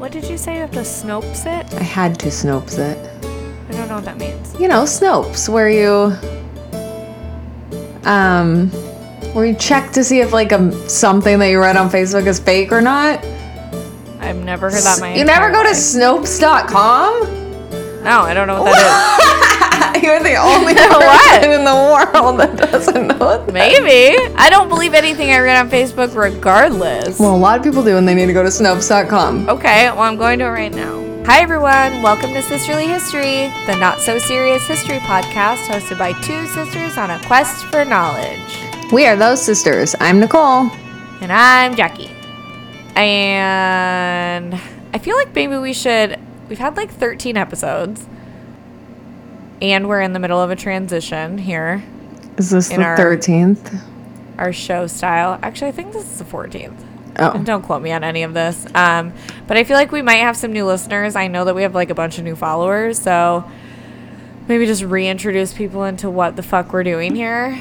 What did you say? You have to Snopes it? I had to Snopes it. I don't know what that means. You know, Snopes, where you um where you check to see if like a something that you read on Facebook is fake or not. I've never heard that my You never go to. Snopes.com? No, I don't know what that You're the only person in the world that doesn't know that. Maybe. I don't believe anything I read on Facebook regardless. Well, a lot of people do, and they need to go to Snopes.com. Okay, well, I'm going to it right now. Hi, everyone. Welcome to Sisterly History, the not so serious history podcast hosted by two sisters on a quest for knowledge. We are those sisters. I'm Nicole. And I'm Jackie. And I feel like maybe we should. We've had like 13 episodes, and we're in the middle of a transition here, Is this the our- 13th? our show style. Actually, I think this is the 14th. Oh. Don't quote me on any of this. Um, but I feel like we might have some new listeners. I know that we have like a bunch of new followers, so maybe just reintroduce people into what the fuck we're doing here.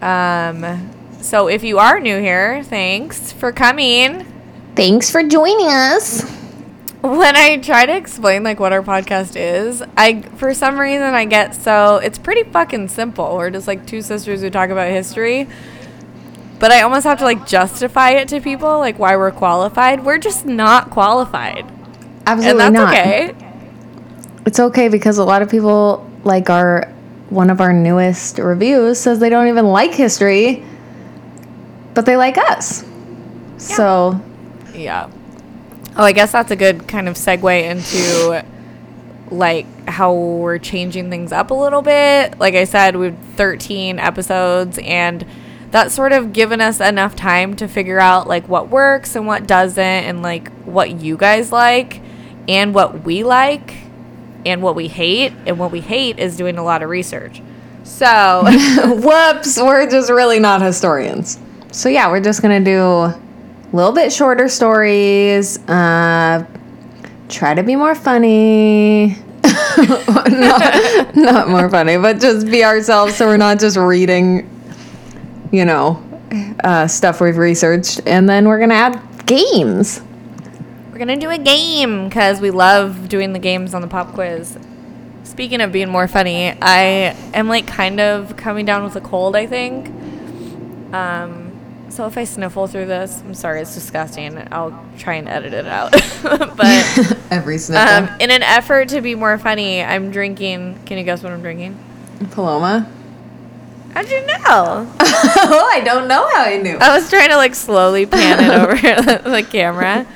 Um, so if you are new here, thanks for coming. Thanks for joining us. When I try to explain like what our podcast is, I for some reason I get so it's pretty fucking simple. We're just like two sisters who talk about history. But I almost have to like justify it to people like why we're qualified. We're just not qualified. Absolutely and that's not. okay. It's okay because a lot of people like our one of our newest reviews says they don't even like history, but they like us. So Yeah. Oh, I guess that's a good kind of segue into like how we're changing things up a little bit. Like I said, we've 13 episodes and that's sort of given us enough time to figure out like what works and what doesn't and like what you guys like and what we like and what we hate and what we hate is doing a lot of research. So, whoops, we're just really not historians. So yeah, we're just gonna do a little bit shorter stories. Uh, try to be more funny. not, not more funny, but just be ourselves so we're not just reading, you know, uh, stuff we've researched. And then we're gonna add games. We're gonna do a game because we love doing the games on the pop quiz. Speaking of being more funny, I am like kind of coming down with a cold. I think. Um, so if I sniffle through this, I'm sorry, it's disgusting. I'll try and edit it out. but Every sniffle. um, in an effort to be more funny, I'm drinking. Can you guess what I'm drinking? Paloma. How'd you know? oh, I don't know how I knew. I was trying to like slowly pan it over the camera.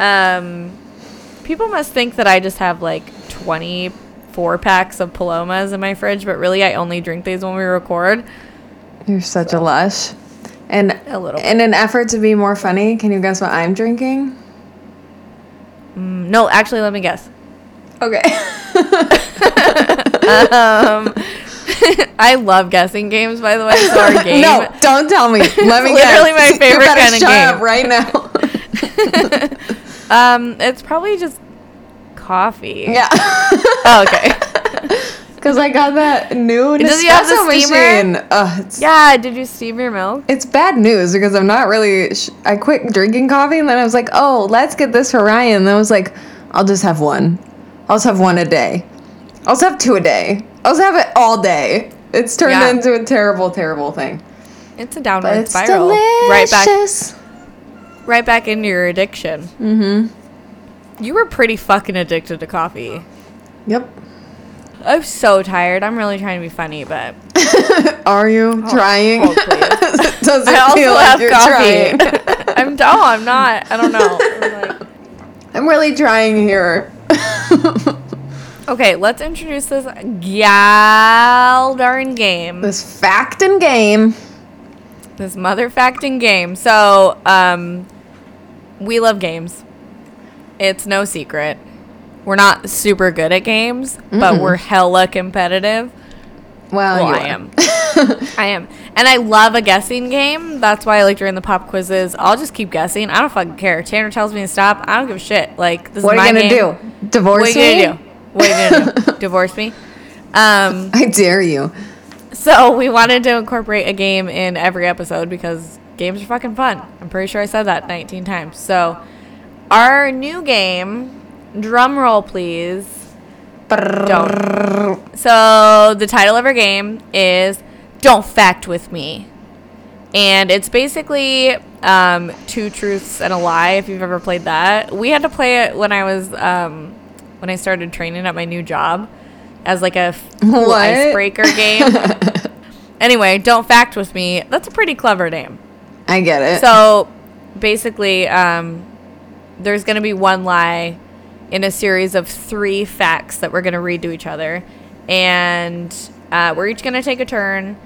Um, people must think that I just have like 24 packs of Palomas in my fridge, but really I only drink these when we record. You're such a lush. And A little in an effort to be more funny, can you guess what I'm drinking? Mm, No, actually, let me guess. Okay. Um, I love guessing games, by the way. So our game. no, don't tell me. Let me guess. literally guess. my favorite kind of shut game. up right now. Um, it's probably just coffee. yeah. Oh, okay. Because I got that new Does he have the Nespresso steamer? machine. Ugh, it's, Yeah. Did you steam your milk? it's bad news because I'm not really. Sh- I quit drinking coffee and then I was like, oh, let's get this for Ryan. And then I was like, I'll just have one. I'll just have one a day. I'll just have two a day. I'll just have it all day. It's turned Yeah. into a terrible, terrible thing. It's a But downward it's spiral. delicious. Right back right back into your addiction. Mm-hmm. You were pretty fucking addicted to coffee. Yep. I'm so tired. I'm really trying to be funny, but Are you trying? oh. Does it I also feel like have you're coffee. trying? I'm no, I'm not. I don't know. I'm like- I'm really trying here. okay, let's introduce this gal darn game. this fact and game. This mother facting game. So, um, we love games. It's no secret. We're not super good at games, but we're hella competitive. Well, Well, I are. am. I am. And I love a guessing game. That's why, like, during the pop quizzes, I'll just keep guessing. I don't fucking care. Tanner tells me to stop. I don't give a shit. Like, this What is are my you gonna game. do? Divorce What are you me? gonna do? Divorce me. What are you gonna do? Divorce me? Um, I dare you. so we wanted to incorporate a game in every episode because games are fucking fun. I'm pretty sure I said that 19 times. So our new game, drum roll please. Don't. So the title of our game is "Don't Fact with Me," and it's basically um, two truths and a lie. If you've ever played that, we had to play it when I was um, when I started training at my new job as like a cool icebreaker game. anyway, "Don't Fact with Me." That's a pretty clever name. I get it. So basically, um, there's going to be one lie in a series of three facts that we're going to read to each other. And uh, we're each going to take a turn.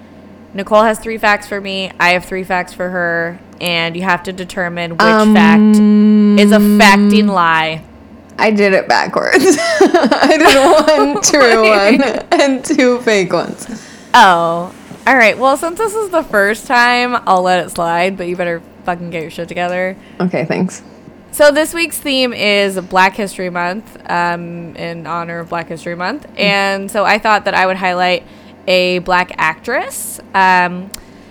Nicole has three facts for me. I have three facts for her. And you have to determine which fact is a facting lie. I did it backwards. I did one true one and two fake ones. Oh. All right. Well, since this is the first time, I'll let it slide, but you better fucking get your shit together. Okay, thanks. So this week's theme is Black History Month, um, in honor of Black History Month, and so I thought that I would highlight a black actress, um,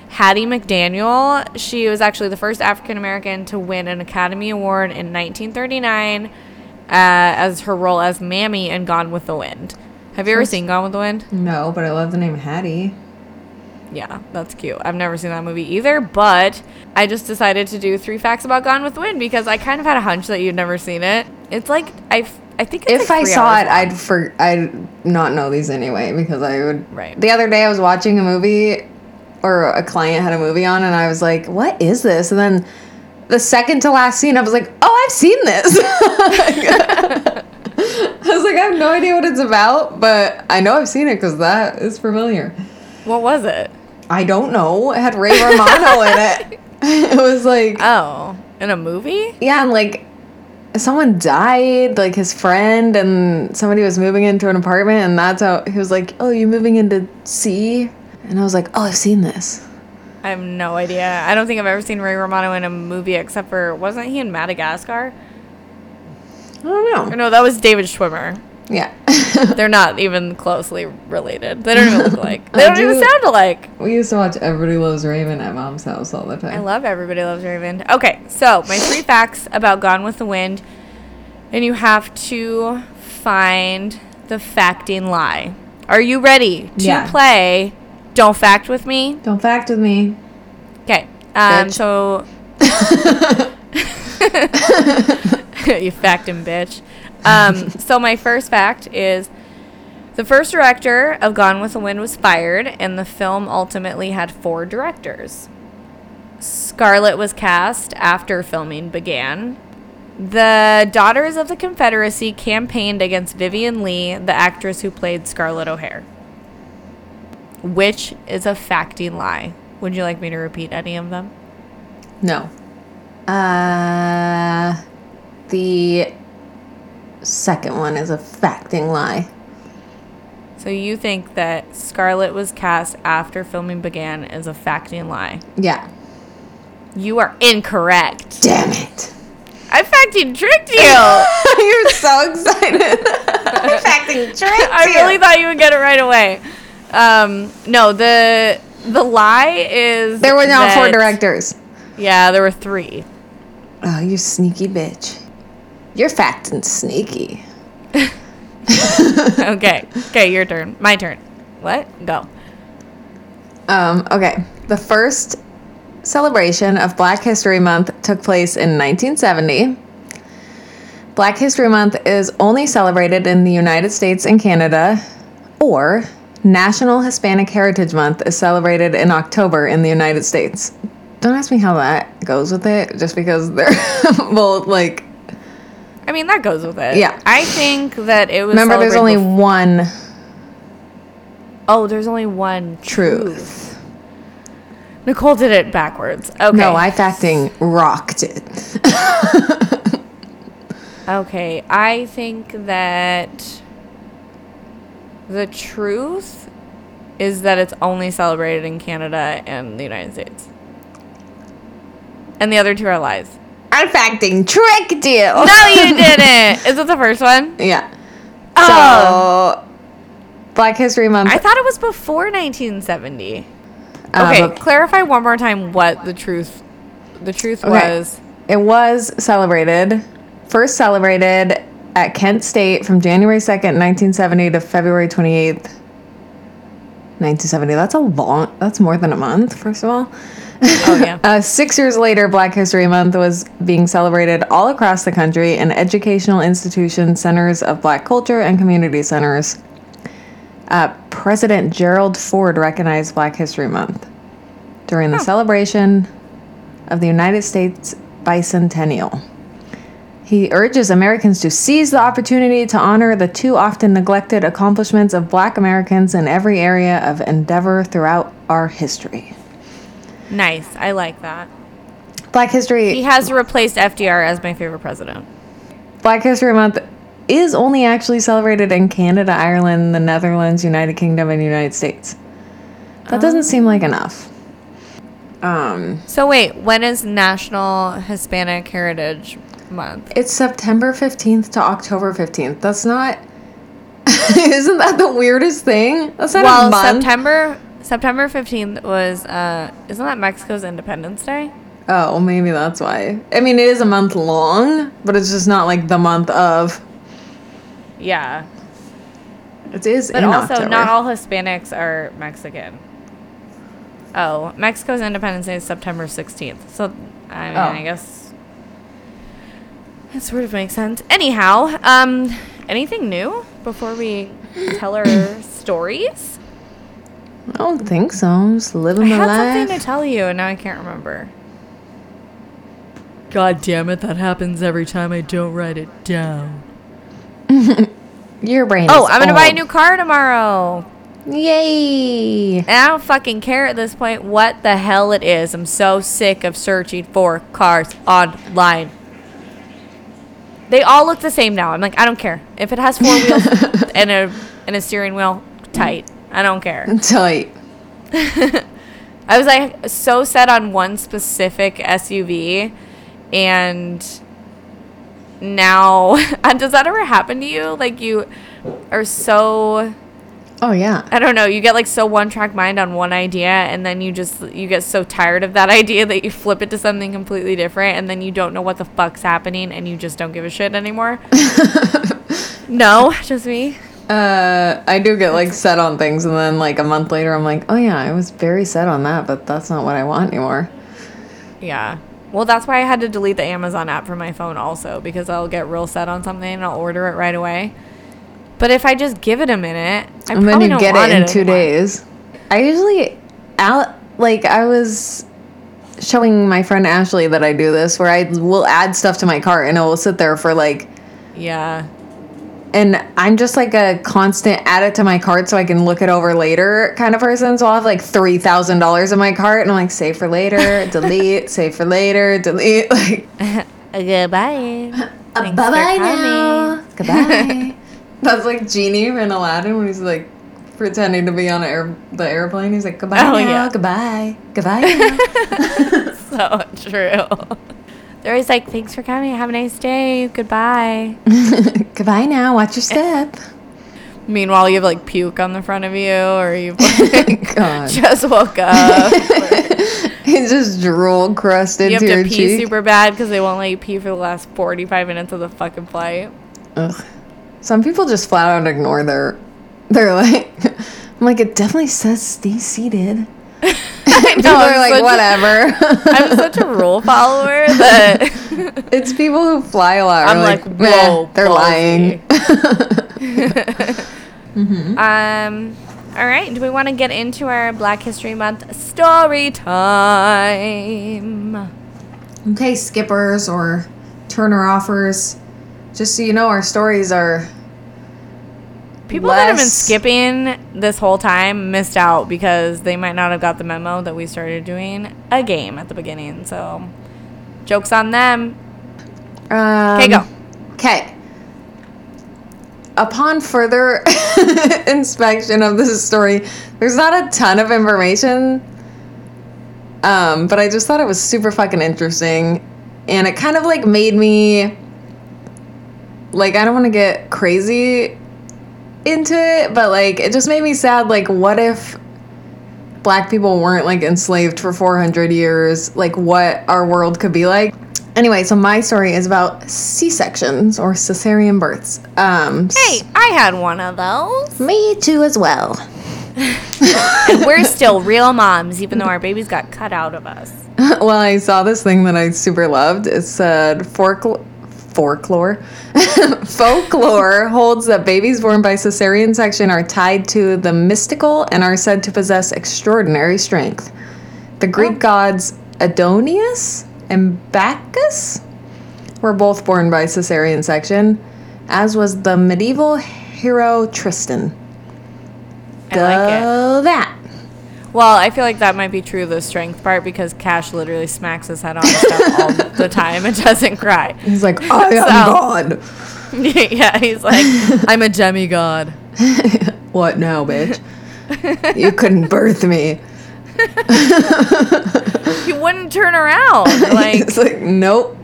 Hattie McDaniel. She was actually the first African American to win an Academy Award in 1939 uh, as her role as Mammy in Gone with the Wind. Have you ever seen Gone with the Wind? No, but I love the name Hattie. Yeah, that's cute. I've never seen that movie either, but I just decided to do three facts about Gone with the Wind because I kind of had a hunch that you'd never seen it. It's like I, I think it's If like I saw it, I'd for I'd not know these anyway because I would. Right. The other day I was watching a movie, or a client had a movie on, and I was like, "What is this?" And then the second to last scene, I was like, "Oh, I've seen this." I was like, I have no idea what it's about, but I know I've seen it because that is familiar. What was it? I don't know. It had Ray Romano in it. It was like, Oh, in a movie? yeah, and like someone died, like his friend, and somebody was moving into an apartment, and that's how he was like, "Oh, you're moving into C?" And I was like, "Oh, I've seen this." I have no idea. I don't think I've ever seen Ray Romano in a movie except for wasn't he in Madagascar? I don't Or know. no, that was David Schwimmer. Yeah, They're not even closely related. They don't even look alike. They I don't even sound alike. we used to watch Everybody Loves Raymond at mom's house all the time. I love Everybody Loves Raymond. Okay, so my three facts about Gone with the Wind, and you have to find the facting lie. Are you ready to Yeah. play? Don't fact with me. don't fact with me. Okay. Um, so you facting bitch. Um, so my first fact is the first director of Gone with the Wind was fired, and the film ultimately had four directors. Scarlett was cast after filming began. The Daughters of the Confederacy campaigned against Vivien Leigh, the actress who played Scarlett O'Hara. Which is a facting lie. Would you like me to repeat any of them? No. Uh, the second one is a facting lie. So you think that Scarlett was cast after filming began is a facting lie? Yeah. You are incorrect. Damn it. I facting tricked you. You're so excited. I facting tricked I really thought you would get it right away. Um, no, the the lie is There were not four directors. Yeah, there were three. Oh, you sneaky bitch. You're facting sneaky. Okay, okay, your turn. My turn. What? Go. Um, okay. The first celebration of Black History Month took place in 1970. Black History Month is only celebrated in the United States and Canada, or National Hispanic Heritage Month is celebrated in October in the United States. Don't ask me how that goes with it, just because they're both like. I mean, that goes with it. Yeah. I think that it was. Remember, there's only one oh, there's only one truth. Nicole did it backwards. Okay. No, I facting rocked it. Okay, I think that the truth is that it's only celebrated in Canada and the United States. And the other two are lies. I facting tricked you. No, you didn't. Is it the first one? Yeah. Oh. So, Black History Month. I thought it was before 1970. uh, Okay, but clarify one more time what the truth the truth Okay. was. it was celebrated first celebrated at Kent State from January 2nd, 1970 to February 28th, 1970. That's a long, that's more than a month, first of all. Oh yeah. Uh, six years later, Black History Month was being celebrated all across the country in educational institutions, centers of black culture, and community centers. Uh, President Gerald Ford recognized Black History Month during the celebration of the United States bicentennial. He urges Americans to seize the opportunity to honor the too often neglected accomplishments of black Americans in every area of endeavor throughout our history. Nice. I like that. Black History He has replaced FDR as my favorite president. Black History Month is only actually celebrated in Canada, Ireland, the Netherlands, United Kingdom, and United States. That doesn't seem like enough. Um, So wait, when is National Hispanic Heritage Month? it's September 15th to October 15th. That's not. Isn't that the weirdest thing? That's not a Well, month. September September fifteenth was uh isn't that Mexico's Independence Day? oh, maybe that's why. I mean, it is a month long, but it's just not like the month of. Yeah. It is But also October. not all Hispanics are Mexican. Oh, Mexico's Independence Day is September sixteenth. So I mean Oh. I guess it sort of makes sense. Anyhow, um anything new before we tell our stories? I don't think so. I'm just living I my had life. something to tell you and now I can't remember. God damn it, that happens every time I don't write it down. Your brain. Oh, is I'm gonna buy a new car tomorrow. Yay! And I don't fucking care at this point what the hell it is. I'm so sick of searching for cars online. They all look the same now. I'm like, I don't care. If it has four wheels and a and a steering wheel, tight. I don't care. Tight. I was like so set on one specific SUV and now uh, does that ever happen to you? Like you are so Oh yeah. I don't know, you get like so one track mind on one idea and then you just you get so tired of that idea that you flip it to something completely different and then you don't know what the fuck's happening and you just don't give a shit anymore. no, just me. Uh, I do get like set on things, and then like a month later, I'm like, oh yeah, I was very set on that, but that's not what I want anymore. Yeah. Well, that's why I had to delete the Amazon app from my phone also because I'll get real set on something and I'll order it right away. But if I just give it a minute, I and then probably you don't get it in two anymore. days. I usually, out like I was showing my friend Ashley that I do this, where I will add stuff to my cart, and it will sit there for like Yeah. And I'm just like a constant add it to my cart so I can look it over later kind of person. So I'll have like three thousand dollars in my cart and I'm like save for later, delete, save for later, delete. Like Goodbye. bye bye now. Goodbye. That's like Genie in Aladdin when he's like pretending to be on air the airplane. He's like goodbye Oh, now, yeah. goodbye, goodbye. Now. so true. They're always like, thanks for coming. Have a nice day. Goodbye. goodbye now. Watch your step. Meanwhile, you have like puke on the front of you or you've oh, like, just woke up. It's just drool crusted you have to your to pee cheek. super bad because they won't let you pee for the last 45 minutes of the fucking flight. Ugh. Some people just flat out ignore their. They're like, I'm like, it definitely says stay seated. I People are I'm like, whatever. I'm such a rule follower that it's people who fly a lot. I'm like, like, "Meh, whoa, they're ballsy." lying. Um, all right. Do we want to get into our Black History Month story time? Okay, skippers or turner offers. Just so you know, our stories are. People that have been skipping this whole time missed out because they might not have got the memo that we started doing a game at the beginning. So, jokes on them. Um, Okay, go. Okay. Upon further inspection of this story, there's not a ton of information. Um, but I just thought it was super fucking interesting. And it kind of like made me like I don't want to get crazy into it, but like it just made me sad like what if black people weren't like enslaved for 400 years? Like what our world could be like? Anyway, so my story is about C sections or cesarean births. Um, Hey, I had one of those. me too as well. And we're still real moms, even though our babies got cut out of us. well, I saw this thing that I super loved. It said folklore. Folklore. folklore holds that babies born by cesarean section are tied to the mystical and are said to possess extraordinary strength. The Greek oh. gods Adonis and Bacchus were both born by cesarean section, as was the medieval hero Tristan. I like it. Go that. Well, I feel like that might be true, the strength part, because Cash literally smacks his head on stuff all the time and doesn't cry. He's like, I am So- God. yeah, he's like, I'm a demigod. What now, bitch? you couldn't birth me. He wouldn't turn around. Like, it's like, nope.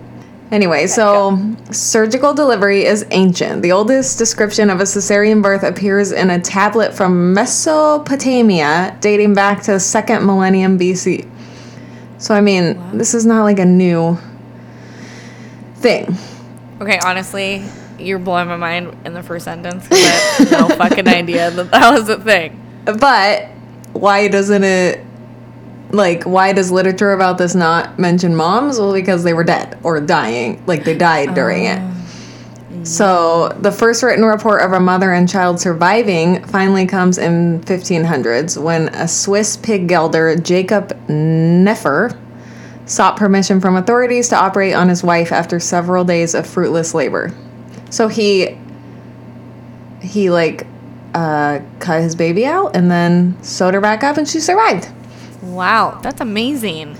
Anyway, so surgical delivery is ancient. The oldest description of a cesarean birth appears in a tablet from Mesopotamia dating back to the second millennium BC. So, I mean, this is not like a new thing. okay, honestly, you're blowing my mind in the first sentence, I had no fucking idea that that was a thing. But why doesn't it like why does literature about this not mention moms? Well, because they were dead or dying, like they died during it. So the first written report of a mother and child surviving finally comes in 1500s when a Swiss pig gelder, Jacob Nufer, sought permission from authorities to operate on his wife after several days of fruitless labor. So he he like uh, cut his baby out and then sewed her back up and she survived. Wow, that's amazing.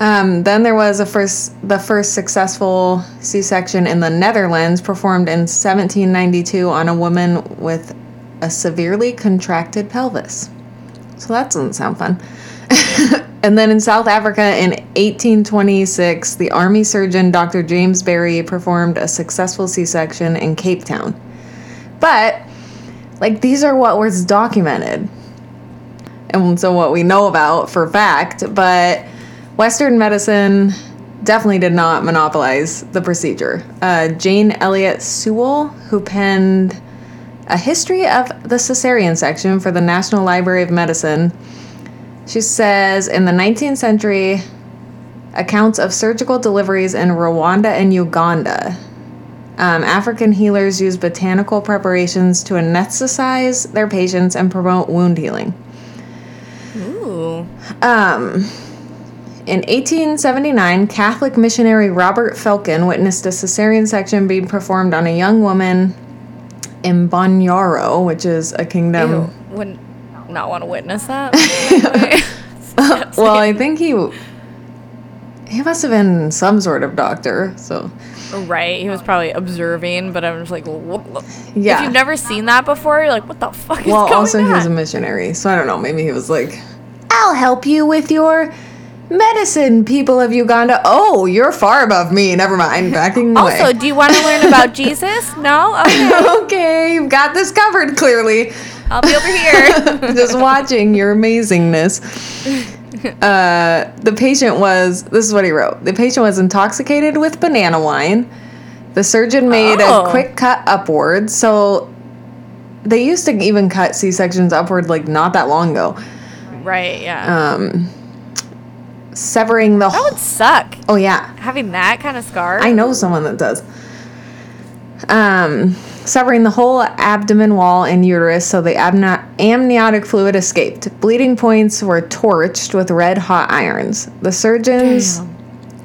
Um, then there was a first, the first successful C-section in the Netherlands, performed in 1792 on a woman with a severely contracted pelvis. So that doesn't sound fun. and then in South Africa in 1826, the army surgeon Dr. James Barry performed a successful C-section in Cape Town. But like these are what was documented and so what we know about for fact, but Western medicine definitely did not monopolize the procedure. Uh, Jane Eliot Sewell, who penned a history of the cesarean section for the National Library of Medicine, she says in the 19th century, accounts of surgical deliveries in Rwanda and Uganda. Um, African healers use botanical preparations to anesthetize their patients and promote wound healing. Ooh. Um, in 1879, Catholic missionary Robert Felkin witnessed a cesarean section being performed on a young woman in Bunyoro, which is a kingdom. Ew. Would not want to witness that. Well, I think he he must have been some sort of doctor. So right, he was probably observing, but I'm just like, Yeah. If you've never seen that before, you're like, what the fuck is well, also on? he was a missionary, so I don't know. Maybe he was like, "I'll help you with your." Medicine, people of Uganda. Oh, you're far above me. Never mind. Backing away. also, do you want to learn about Jesus? No? Okay. okay, you've got this covered clearly. I'll be over here. Just watching your amazingness. Uh, the patient was, this is what he wrote. The patient was intoxicated with banana wine. The surgeon made Oh. a quick cut upward. So they used to even cut C sections upward like not that long ago. Right, yeah. Um, severing the. Whole That would suck. oh, yeah. Having that kind of scar. I know someone that does. Um, severing the whole abdomen wall and uterus so the amni- amniotic fluid escaped. Bleeding points were torched with red hot irons. The surgeons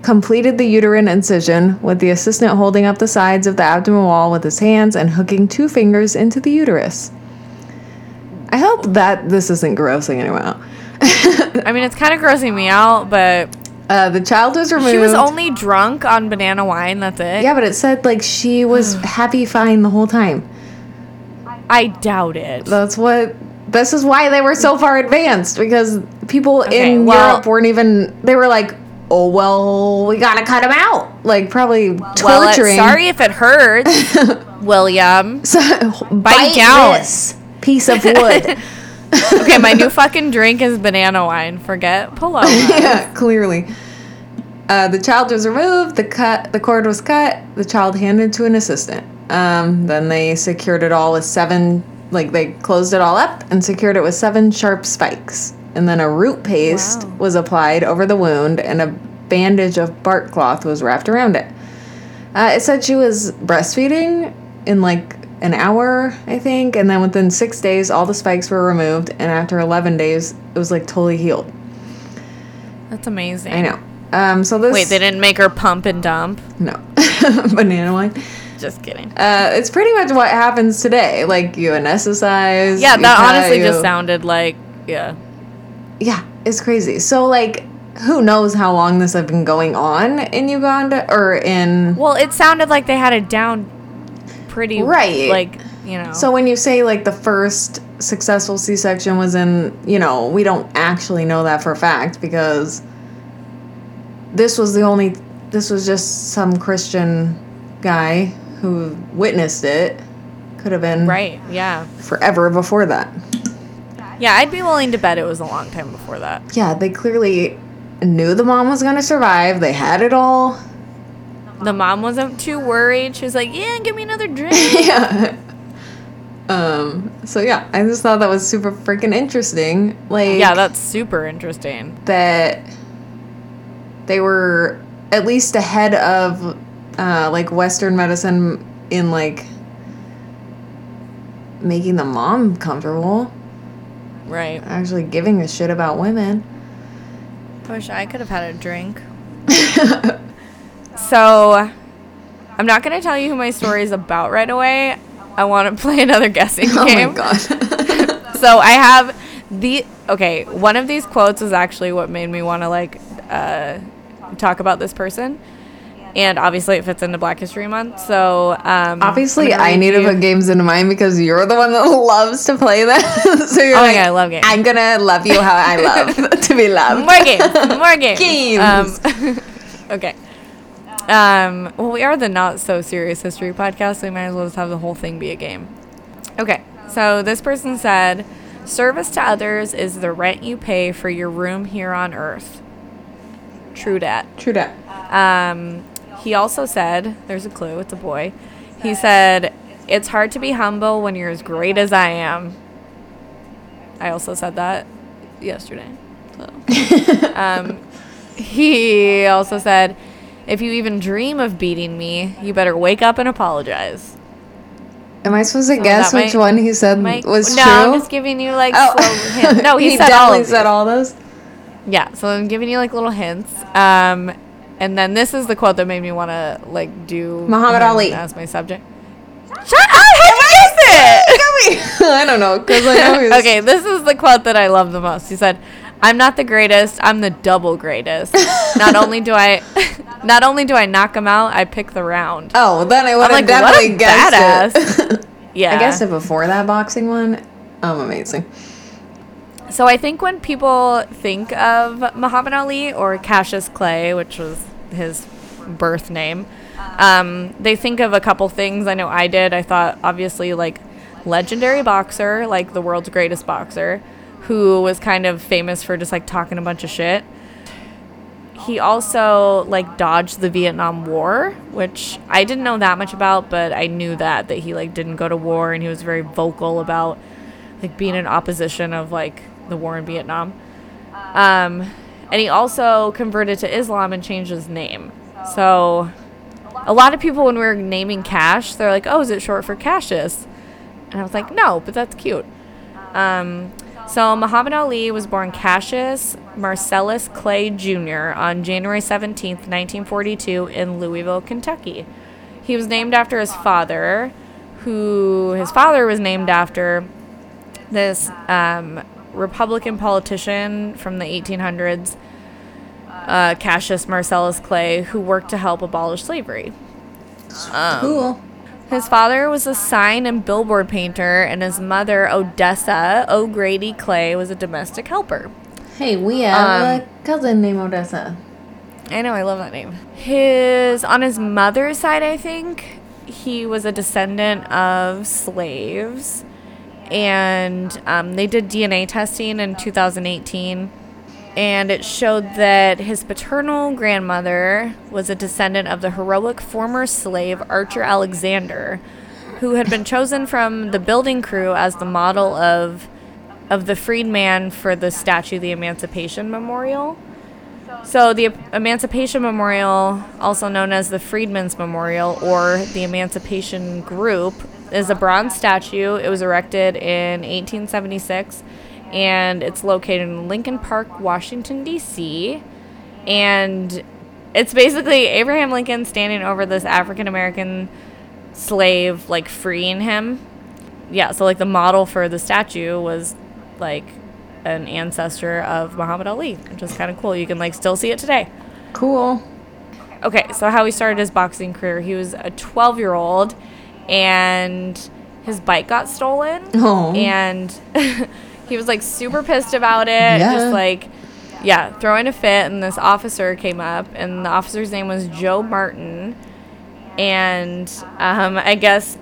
completed the uterine incision with the assistant holding up the sides of the abdomen wall with his hands and hooking two fingers into the uterus. I hope that this isn't grossing anyone out. I mean, it's kind of grossing me out, but Uh, the child was removed. she was only drunk on banana wine. That's it. yeah, but it said like she was happy, fine the whole time. I doubt it. That's what. This is why they were so far advanced because people Okay, in well- Europe weren't even. They were like, "Oh well, we gotta cut him out." Like probably well, torturing. sorry if it hurts, William. So, bite down. this piece of wood. Okay, my new fucking drink is banana wine. Forget Paloma. yeah, clearly. Uh, the child was removed. The cut. The cord was cut. The child handed to an assistant. Um, then they secured it all with seven. Like they closed it all up and secured it with seven sharp spikes. And then a root paste Wow. was applied over the wound, and a bandage of bark cloth was wrapped around it. Uh, it said she was breastfeeding in like an hour, I think, and then within six days, all the spikes were removed, and after 11 days, it was like totally healed. That's amazing. I know. Um, so this. Wait, they didn't make her pump and dump? No. Banana wine. Just kidding. Uh, it's pretty much what happens today. Like, you anesthetize. Yeah, that cut, honestly you- just sounded like yeah. Yeah, it's crazy. So, like, who knows how long this had been going on in Uganda or in. Well, it sounded like they had a down pretty Right. Like you know. So, when you say, like, the first successful C section was in, you know, we don't actually know that for a fact because this was the only. This was just some Christian guy who witnessed it. Could have been right. Yeah. forever before that. Yeah, I'd be willing to bet it was a long time before that. Yeah, they clearly knew the mom was going to survive. They had it all. The mom wasn't too worried. She was like, "Yeah, give me another drink." yeah. Um, so yeah, I just thought that was super freaking interesting. Like yeah, that's super interesting. that they were at least ahead of uh, like Western medicine in like making the mom comfortable, Right. actually giving a shit about women. I wish I could have had a drink. so, I'm not going to tell you who my story is about right away. I want to play another guessing Oh game. Oh my god. So, I have the okay, one of these quotes is actually what made me want to like uh, talk about this person. And obviously, it fits into Black History Month. So, um, Obviously, gonna need to put games into mine because you're the one that loves to play them. so you're Oh like, God, I love games. I'm gonna love you how I love to be loved. more games, more games. Games. Um, okay. Um, well, we are the not so serious history podcast, so we might as well just have the whole thing be a game. Okay. So this person said, "Service to others is the rent you pay for your room here on Earth." True dat. True that. Um, he also said, "There's a clue. It's a boy." He said, "It's hard to be humble when you're as great as I am." I also said that yesterday. So. um, he also said, "If you even dream of beating me, you better wake up and apologize." Am I supposed to So guess which might- one he said was no, true? I'm just giving you like oh, slow hints. No, he, said all said all those. Yeah, so I'm giving you like little hints. Um, and then this is the quote that made me want to like do Muhammad Ali. as my subject. Shut up! How you guess it? I don't know because I know okay, this is the quote that I love the most. He said, "I'm not the greatest. I'm the double greatest. not only do I, not only do I knock him out, I pick the round." Oh, then I would have like, what definitely guessed it. Yeah, I guessed it before that boxing one. I'm amazing. So I think when people think of Muhammad Ali or Cassius Clay, which was his birth name, um, they think of a couple things. I know I did. I thought obviously like legendary boxer, like the world's greatest boxer, who was kind of famous for just like talking a bunch of shit. He also like dodged the Vietnam War, which I didn't know that much about, but I knew that that he like didn't go to war and he was very vocal about like being in opposition of like the war in Vietnam. Um, and he also converted to Islam and changed his name. So a lot of people when we were naming Cash, they're like, "Oh, is it short for Cassius?" And I was like, "No, but that's cute." Um, so Muhammad Ali was born Cassius Marcellus Clay Jr. on January 17th, 1942 in Louisville, Kentucky. He was named after his father, who his father was named after this um, Republican politician from the 1800s, uh, Cassius Marcellus Clay, who worked to help abolish slavery. Um, cool. His father was a sign and billboard painter, and his mother, Odessa O'Grady Clay, was a domestic helper. Hey, we have Um, a cousin named Odessa. I know, I love that name. His on his mother's side, I think he was a descendant of slaves, and um, they did DNA testing in 2018, and it showed that his paternal grandmother was a descendant of the heroic former slave Archer Alexander, who had been chosen from the building crew as the model of of the freedman for the statue, the Emancipation Memorial. So the Emancipation Memorial, also known as the Freedmen's Memorial or the Emancipation Group, is a bronze statue. It was erected in 1876 and it's located in Lincoln Park, Washington D.C. And it's basically Abraham Lincoln standing over this African American slave like freeing him. Yeah, so like the model for the statue was like an ancestor of Muhammad Ali, which is kind of cool. You can like still see it today. Cool. Okay, so how he started his boxing career. He was a 12 year old and his bike got stolen. Oh. And he was like super pissed about it. Yeah. Just like, yeah, throwing a fit. And this officer came up, and the officer's name was Joe Martin. And um, I guess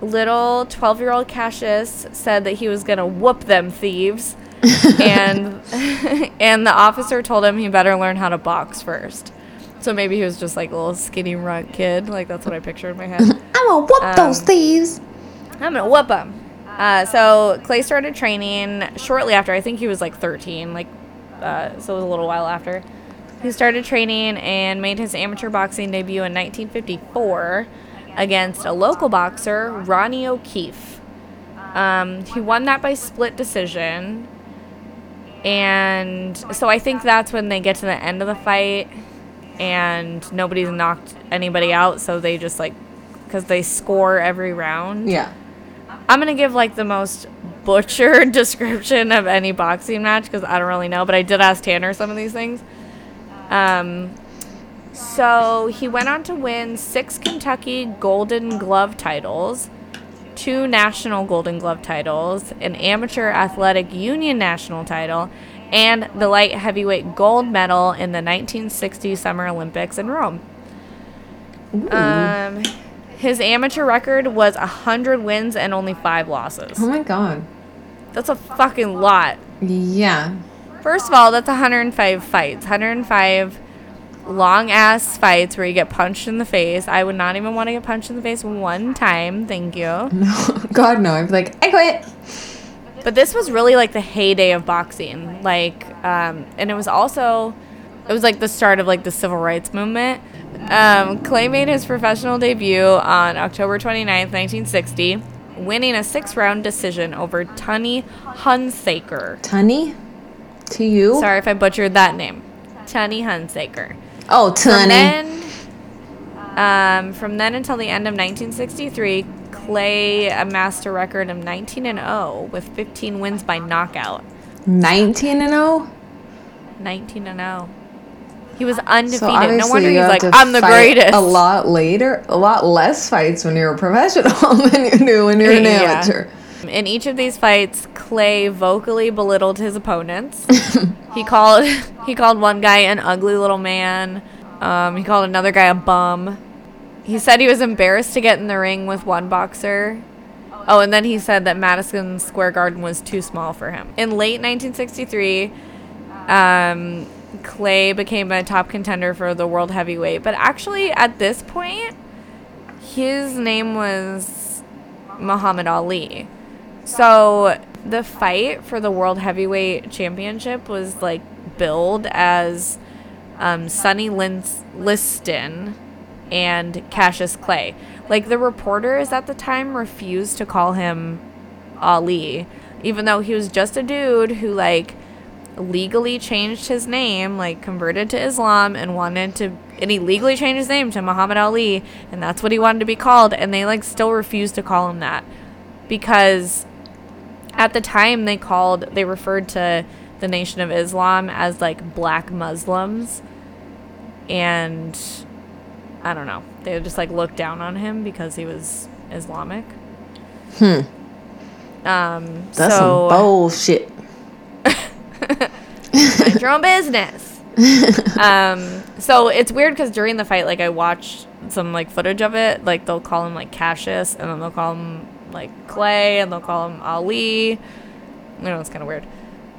little 12 year old Cassius said that he was going to whoop them thieves. and and the officer told him he better learn how to box first. So maybe he was just like a little skinny runt kid. Like that's what I pictured in my head. I'm gonna whoop those Um, thieves. I'm gonna whoop him. Uh, so Clay started training shortly after. I think he was like 13, like uh, so it was a little while after. He started training and made his amateur boxing debut in 1954 against a local boxer, Ronnie O'Keefe. Um, he won that by split decision, and so I think that's when they get to the end of the fight, and nobody's knocked anybody out, so they just like because they score every round. Yeah. I'm gonna give like the most butchered description of any boxing match because I don't really know, but I did ask Tanner some of these things. Um, so he went on to win six Kentucky Golden Glove titles, two national Golden Glove titles, an amateur athletic union national title, and the light heavyweight gold medal in the 1960 Summer Olympics in Rome. Um, his amateur record was 100 wins and only five losses. Oh my god. That's a fucking lot. Yeah. First of all, that's 105 fights. 105 long ass fights where you get punched in the face. I would not even want to get punched in the face one time. Thank you. No. God no. I'd be like, I quit. But this was really like the heyday of boxing. Like, um, and it was also, it was like the start of like the civil rights movement. Um, Clay made his professional debut on October 29th, 1960, winning a six round decision over Tunny Hunsaker. Tunny? To you? Sorry if I butchered that name. Tunny Hunsaker. Oh, From Tunny. then, um, from then until the end of 1963, Clay amassed a record of 19 and 0 with 15 wins by knockout. 19 and oh? 19 and 0. He was So undefeated. no wonder he's like, I'm the greatest. A lot later, a lot less fights when you're a professional than you do when you're an Yeah. amateur. In each of these fights, Clay vocally belittled his opponents. he called he called one guy an ugly little man. Um, he called another guy a bum. He said he was embarrassed to get in the ring with one boxer. Oh, and then he said that Madison Square Garden was too small for him. In late 1963, um, Clay became a top contender for the world heavyweight. But actually, at this point, his name was Muhammad Ali. So the fight for the world heavyweight championship was like billed as um, Sonny Liston and Cassius Clay. Like the reporters at the time refused to call him Ali, even though he was just a dude who like legally changed his name, like converted to Islam and wanted to and he legally changed his name to Muhammad Ali and that's what he wanted to be called and they like still refused to call him that because at the time they called they referred to the nation of Islam as like black Muslims and I don't know. They just like looked down on him because he was Islamic. Hmm. Um That's so some bullshit. Mind your own business. um, so it's weird because during the fight, like I watched some like footage of it. Like they'll call him like Cassius, and then they'll call him like Clay, and they'll call him Ali. You know, it's kind of weird.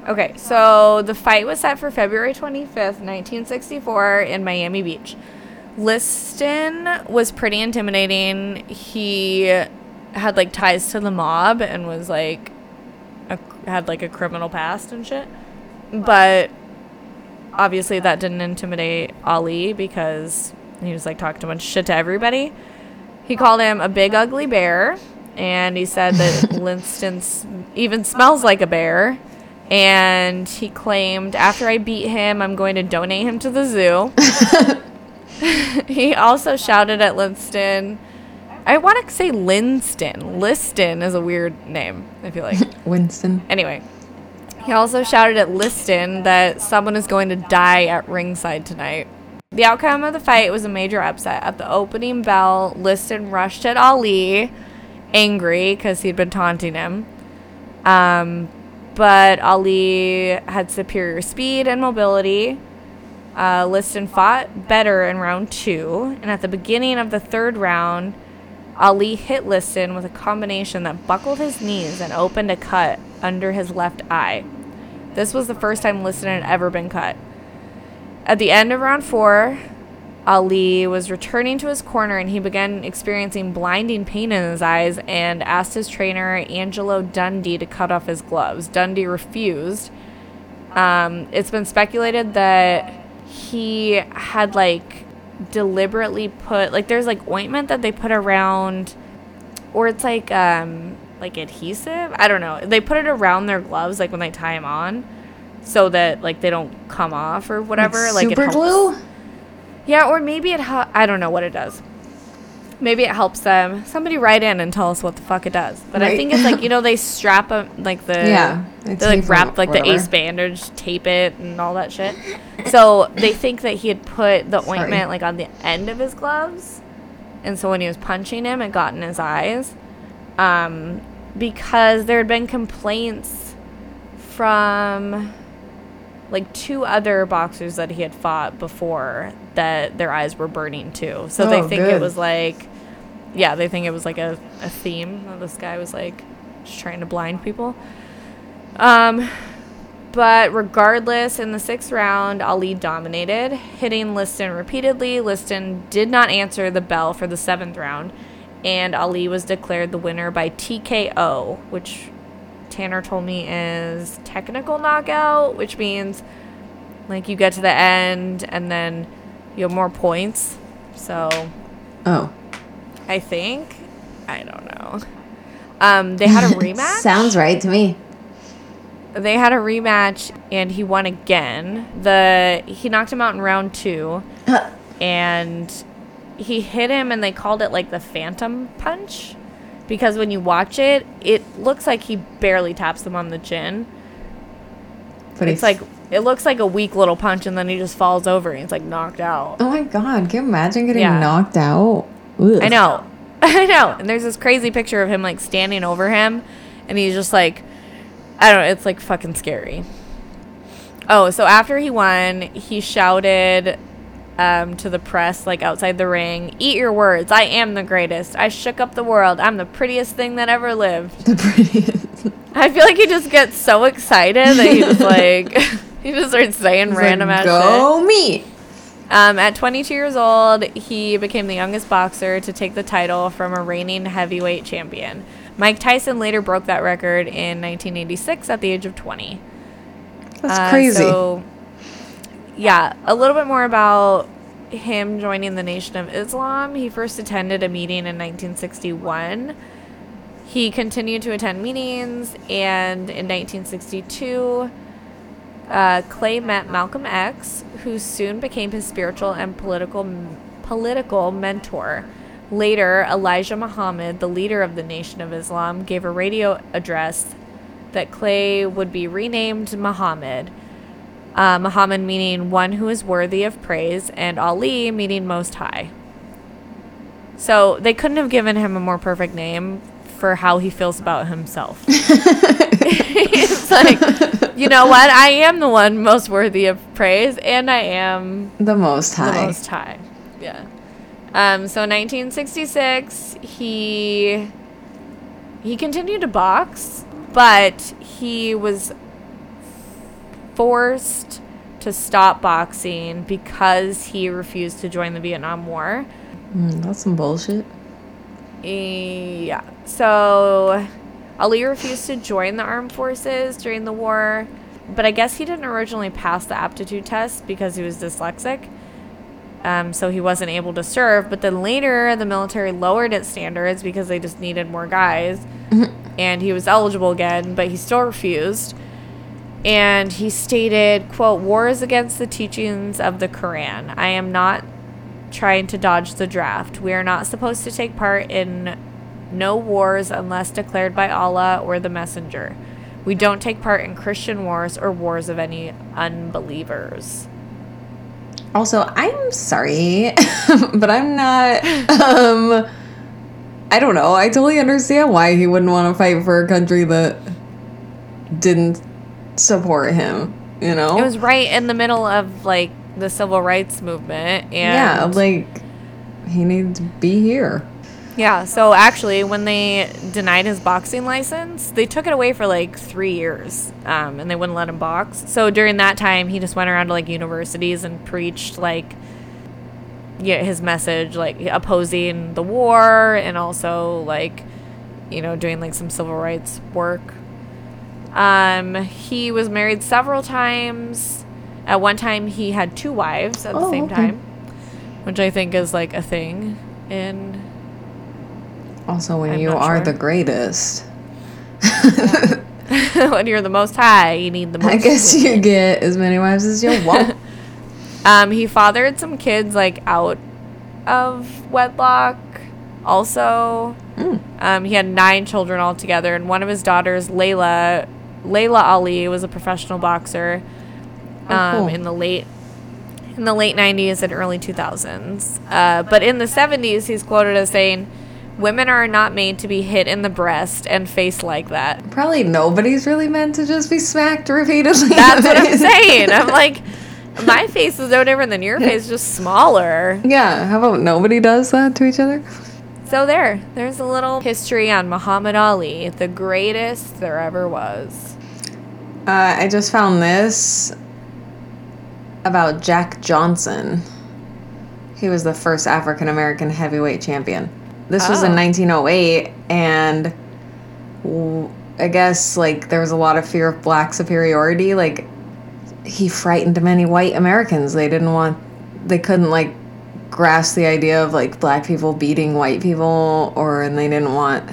Okay, so the fight was set for February 25th, 1964, in Miami Beach. Liston was pretty intimidating. He had like ties to the mob and was like a, had like a criminal past and shit. But obviously that didn't intimidate Ali because he was like talking a bunch of shit to everybody. He called him a big ugly bear and he said that Liston s- even smells like a bear. And he claimed after I beat him, I'm going to donate him to the zoo. he also shouted at Linston. I want to say Linston. Liston is a weird name, I feel like. Winston. anyway, he also shouted at Liston that someone is going to die at ringside tonight. The outcome of the fight was a major upset. At the opening bell, Liston rushed at Ali, angry because he'd been taunting him. Um, but Ali had superior speed and mobility. Uh, Liston fought better in round two, and at the beginning of the third round, Ali hit Liston with a combination that buckled his knees and opened a cut under his left eye. This was the first time Liston had ever been cut. At the end of round four, Ali was returning to his corner and he began experiencing blinding pain in his eyes and asked his trainer, Angelo Dundee, to cut off his gloves. Dundee refused. Um, it's been speculated that he had like deliberately put like there's like ointment that they put around or it's like um like adhesive? I don't know. They put it around their gloves like when they tie them on so that like they don't come off or whatever like, super helps. glue? yeah or maybe it hel- i don't know what it does. Maybe it helps them. Somebody write in and tell us what the fuck it does. But i think it's like you know they strap them like the Yeah, they like wrap like the ace bandage tape it and all that shit. So they think that he had put the Sorry. ointment like on the end of his gloves. And so when he was punching him it got in his eyes. Um, because there had been complaints from like two other boxers that he had fought before that their eyes were burning too so they Oh, think good. it was like yeah they think it was like a, a theme that this guy was like just trying to blind people um but regardless, in the sixth round, Ali dominated, hitting Liston repeatedly. Liston did not answer the bell for the seventh round, and Ali was declared the winner by TKO, which Tanner told me is technical knockout, which means like you get to the end and then you have more points. So Oh. I think I don't know. Um, they had a rematch. Sounds right to me. they had a rematch and he won again. The he knocked him out in round 2 and he hit him and they called it like the phantom punch because when you watch it, it looks like he barely taps him on the chin. But It's like it looks like a weak little punch and then he just falls over and he's like knocked out. Oh my god, can you imagine getting Yeah. knocked out? Ugh. I know. I know. And there's this crazy picture of him like standing over him and he's just like I don't know, it's like fucking scary. Oh, so after he won, he shouted um, to the press, like outside the ring, Eat your words. I am the greatest. I shook up the world. I'm the prettiest thing that ever lived. The prettiest. I feel like he just gets so excited that he's like, he just starts saying He's random like, ass shit. Go me. Um, at 22 years old, he became the youngest boxer to take the title from a reigning heavyweight champion. Mike Tyson later broke that record in 1986 at the age of 20. That's Uh, crazy. So, yeah, a little bit more about him joining the Nation of Islam. He first attended a meeting in 1961. He continued to attend meetings, and in 1962, uh, Clay met Malcolm X, who soon became his spiritual and political political mentor. Later, Elijah Muhammad, the leader of the Nation of Islam, gave a radio address that Clay would be renamed Muhammad. Uh, Muhammad meaning one who is worthy of praise, and Ali meaning most high. So they couldn't have given him a more perfect name for how he feels about himself. it's like, you know what? I am the one most worthy of praise, and I am the most high. the most high. Yeah. Um, so 1966, he he continued to box, but he was forced to stop boxing because he refused to join the Vietnam War. Mm, that's some bullshit. Yeah. So Ali refused to join the armed forces during the war, but I guess he didn't originally pass the aptitude test because he was dyslexic. Um, so he wasn't able to serve. But then later, the military lowered its standards because they just needed more guys. and he was eligible again, but he still refused. And he stated, quote, war is against the teachings of the Quran. I am not trying to dodge the draft. We are not supposed to take part in no wars unless declared by Allah or the Messenger. We don't take part in Christian wars or wars of any unbelievers. Also, I'm sorry, but I'm not. Um, I don't know. I totally understand why he wouldn't want to fight for a country that didn't support him. You know, It was right in the middle of like the civil rights movement and yeah, like he needs to be here. Yeah, so actually, when they denied his boxing license, they took it away for like three years, um, and they wouldn't let him box. So during that time, he just went around to like universities and preached like, yeah, his message, like opposing the war, and also like, you know, doing like some civil rights work. Um, he was married several times. At one time, he had two wives at the Oh, same okay. time, which I think is like a thing in Also, when I'm you are sure. the greatest, when you're the most high, you need the most. I guess you get as many wives as you want. Um, he fathered some kids like out of wedlock. Also, Mm. um, he had nine children altogether, and one of his daughters, Laila, Laila Ali, was a professional boxer. Oh, Um, cool. in the late in the late 90s and early 2000s. Uh, but in the 70s, he's quoted as saying, "Women are not made to be hit in the breast and face like that." Probably nobody's really meant to just be smacked repeatedly. That's what I'm saying. I'm like, my face is no different than your face, just smaller. Yeah, how about nobody does that to each other? So there, there's a little history on Muhammad Ali, the greatest there ever was. Uh, I just found this about Jack Johnson. He was the first African American heavyweight champion. This was in Oh. 1908, and w- I guess like there was a lot of fear of black superiority. Like he frightened many white Americans. They didn't want, they couldn't like grasp the idea of like black people beating white people, or and they didn't want.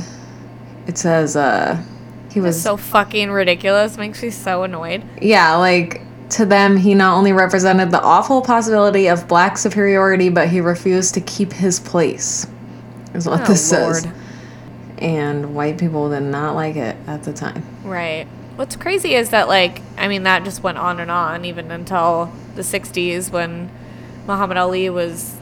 It says uh, he was so fucking ridiculous. Makes me so annoyed. yeah, like to them, he not only represented the awful possibility of black superiority, but he refused to keep his place. Is what Oh, this says. And white people did not like it at the time. Right. What's crazy is that, like, I mean, that just went on and on even until the 60s when Muhammad Ali was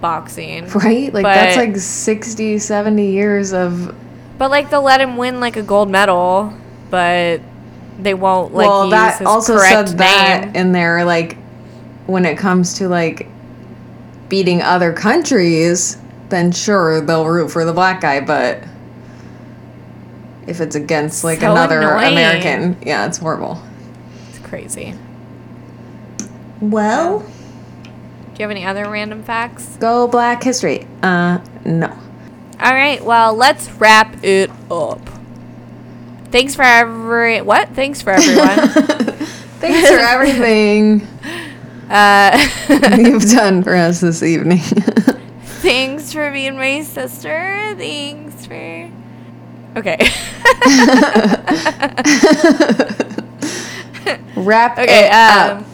boxing. Right? Like, that's like 60, 70 years of. But, like, they'll let him win, like, a gold medal, but they won't, like, well, use that also said that name. in there, like, when it comes to, like, beating other countries, then sure, they'll root for the black guy, but. If it's against like So another annoying. American, yeah, it's horrible. It's crazy. Well, Do you have any other random facts? go Black History. Uh, no. All right, well, let's wrap it up. Thanks for every what? Thanks for everyone. Thanks for everything uh, you've done for us this evening. thanks for being my sister. Thanks for. Okay. Wrap okay. it Um, up.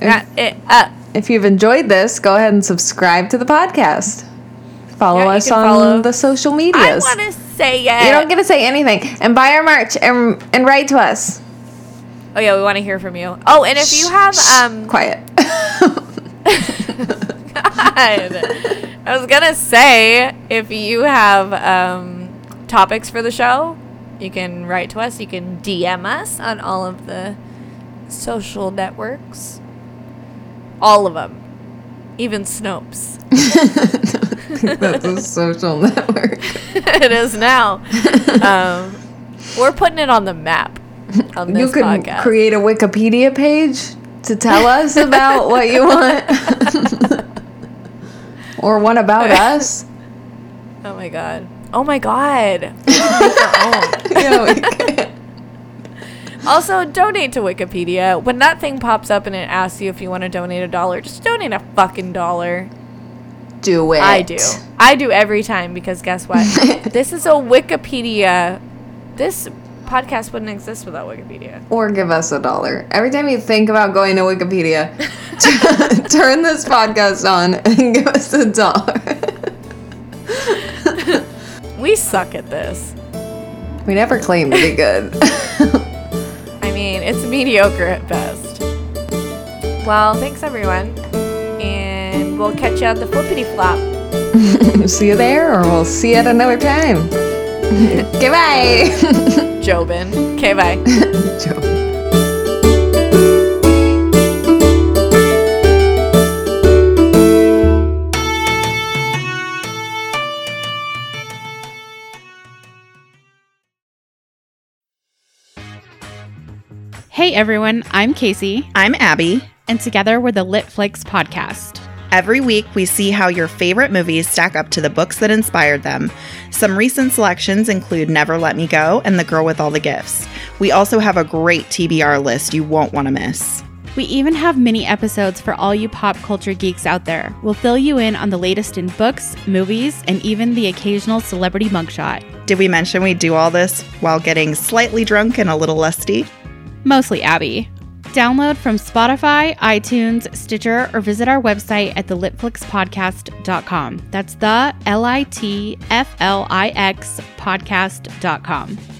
wrap it up. If you've enjoyed this, go ahead and subscribe to the podcast. Follow Yeah, us on follow- the social I medias. want to say it. you don't get to say anything. And buy our merch and, and write to us. oh yeah, we want to hear from you. Oh, and if you have um, Quiet. God. I was gonna say if you have um, topics for the show, you can write to us. You can DM us on all of the social networks, all of them, even Snopes. That's a social network. it is now. Um, we're putting it on the map. on you could podcast. create a Wikipedia page to tell us about what you want. or one about us. oh my god. Oh my god. We can make our own. Yeah. Also, donate to Wikipedia. When that thing pops up and it asks you if you want to donate a dollar, just donate a fucking dollar. Do it. I do. I do every time because guess what? this is a Wikipedia. This podcast wouldn't exist without Wikipedia. Or give us a dollar. Every time you think about going to Wikipedia, turn this podcast on and give us a dollar. We suck at this. we never claim to be good. I mean, it's mediocre at best. Well, thanks everyone. And we'll catch you at the flippity flop. see you there, or we'll see you at another time. Goodbye. Jobin. Okay, bye. Hey everyone, I'm Casey, I'm Abby. and together we're the Litflix podcast. Every week, we see how your favorite movies stack up to the books that inspired them. Some recent selections include Never Let Me Go and The Girl with All the Gifts. We also have a great TBR list you won't want to miss. We even have mini episodes for all you pop culture geeks out there. We'll fill you in on the latest in books, movies, and even the occasional celebrity mugshot. Did we mention we do all this while getting slightly drunk and a little lusty? Mostly Abby. Download from Spotify, iTunes, Stitcher, or visit our website at thelitflixpodcast.com. That's the L I T F L I X podcast.com.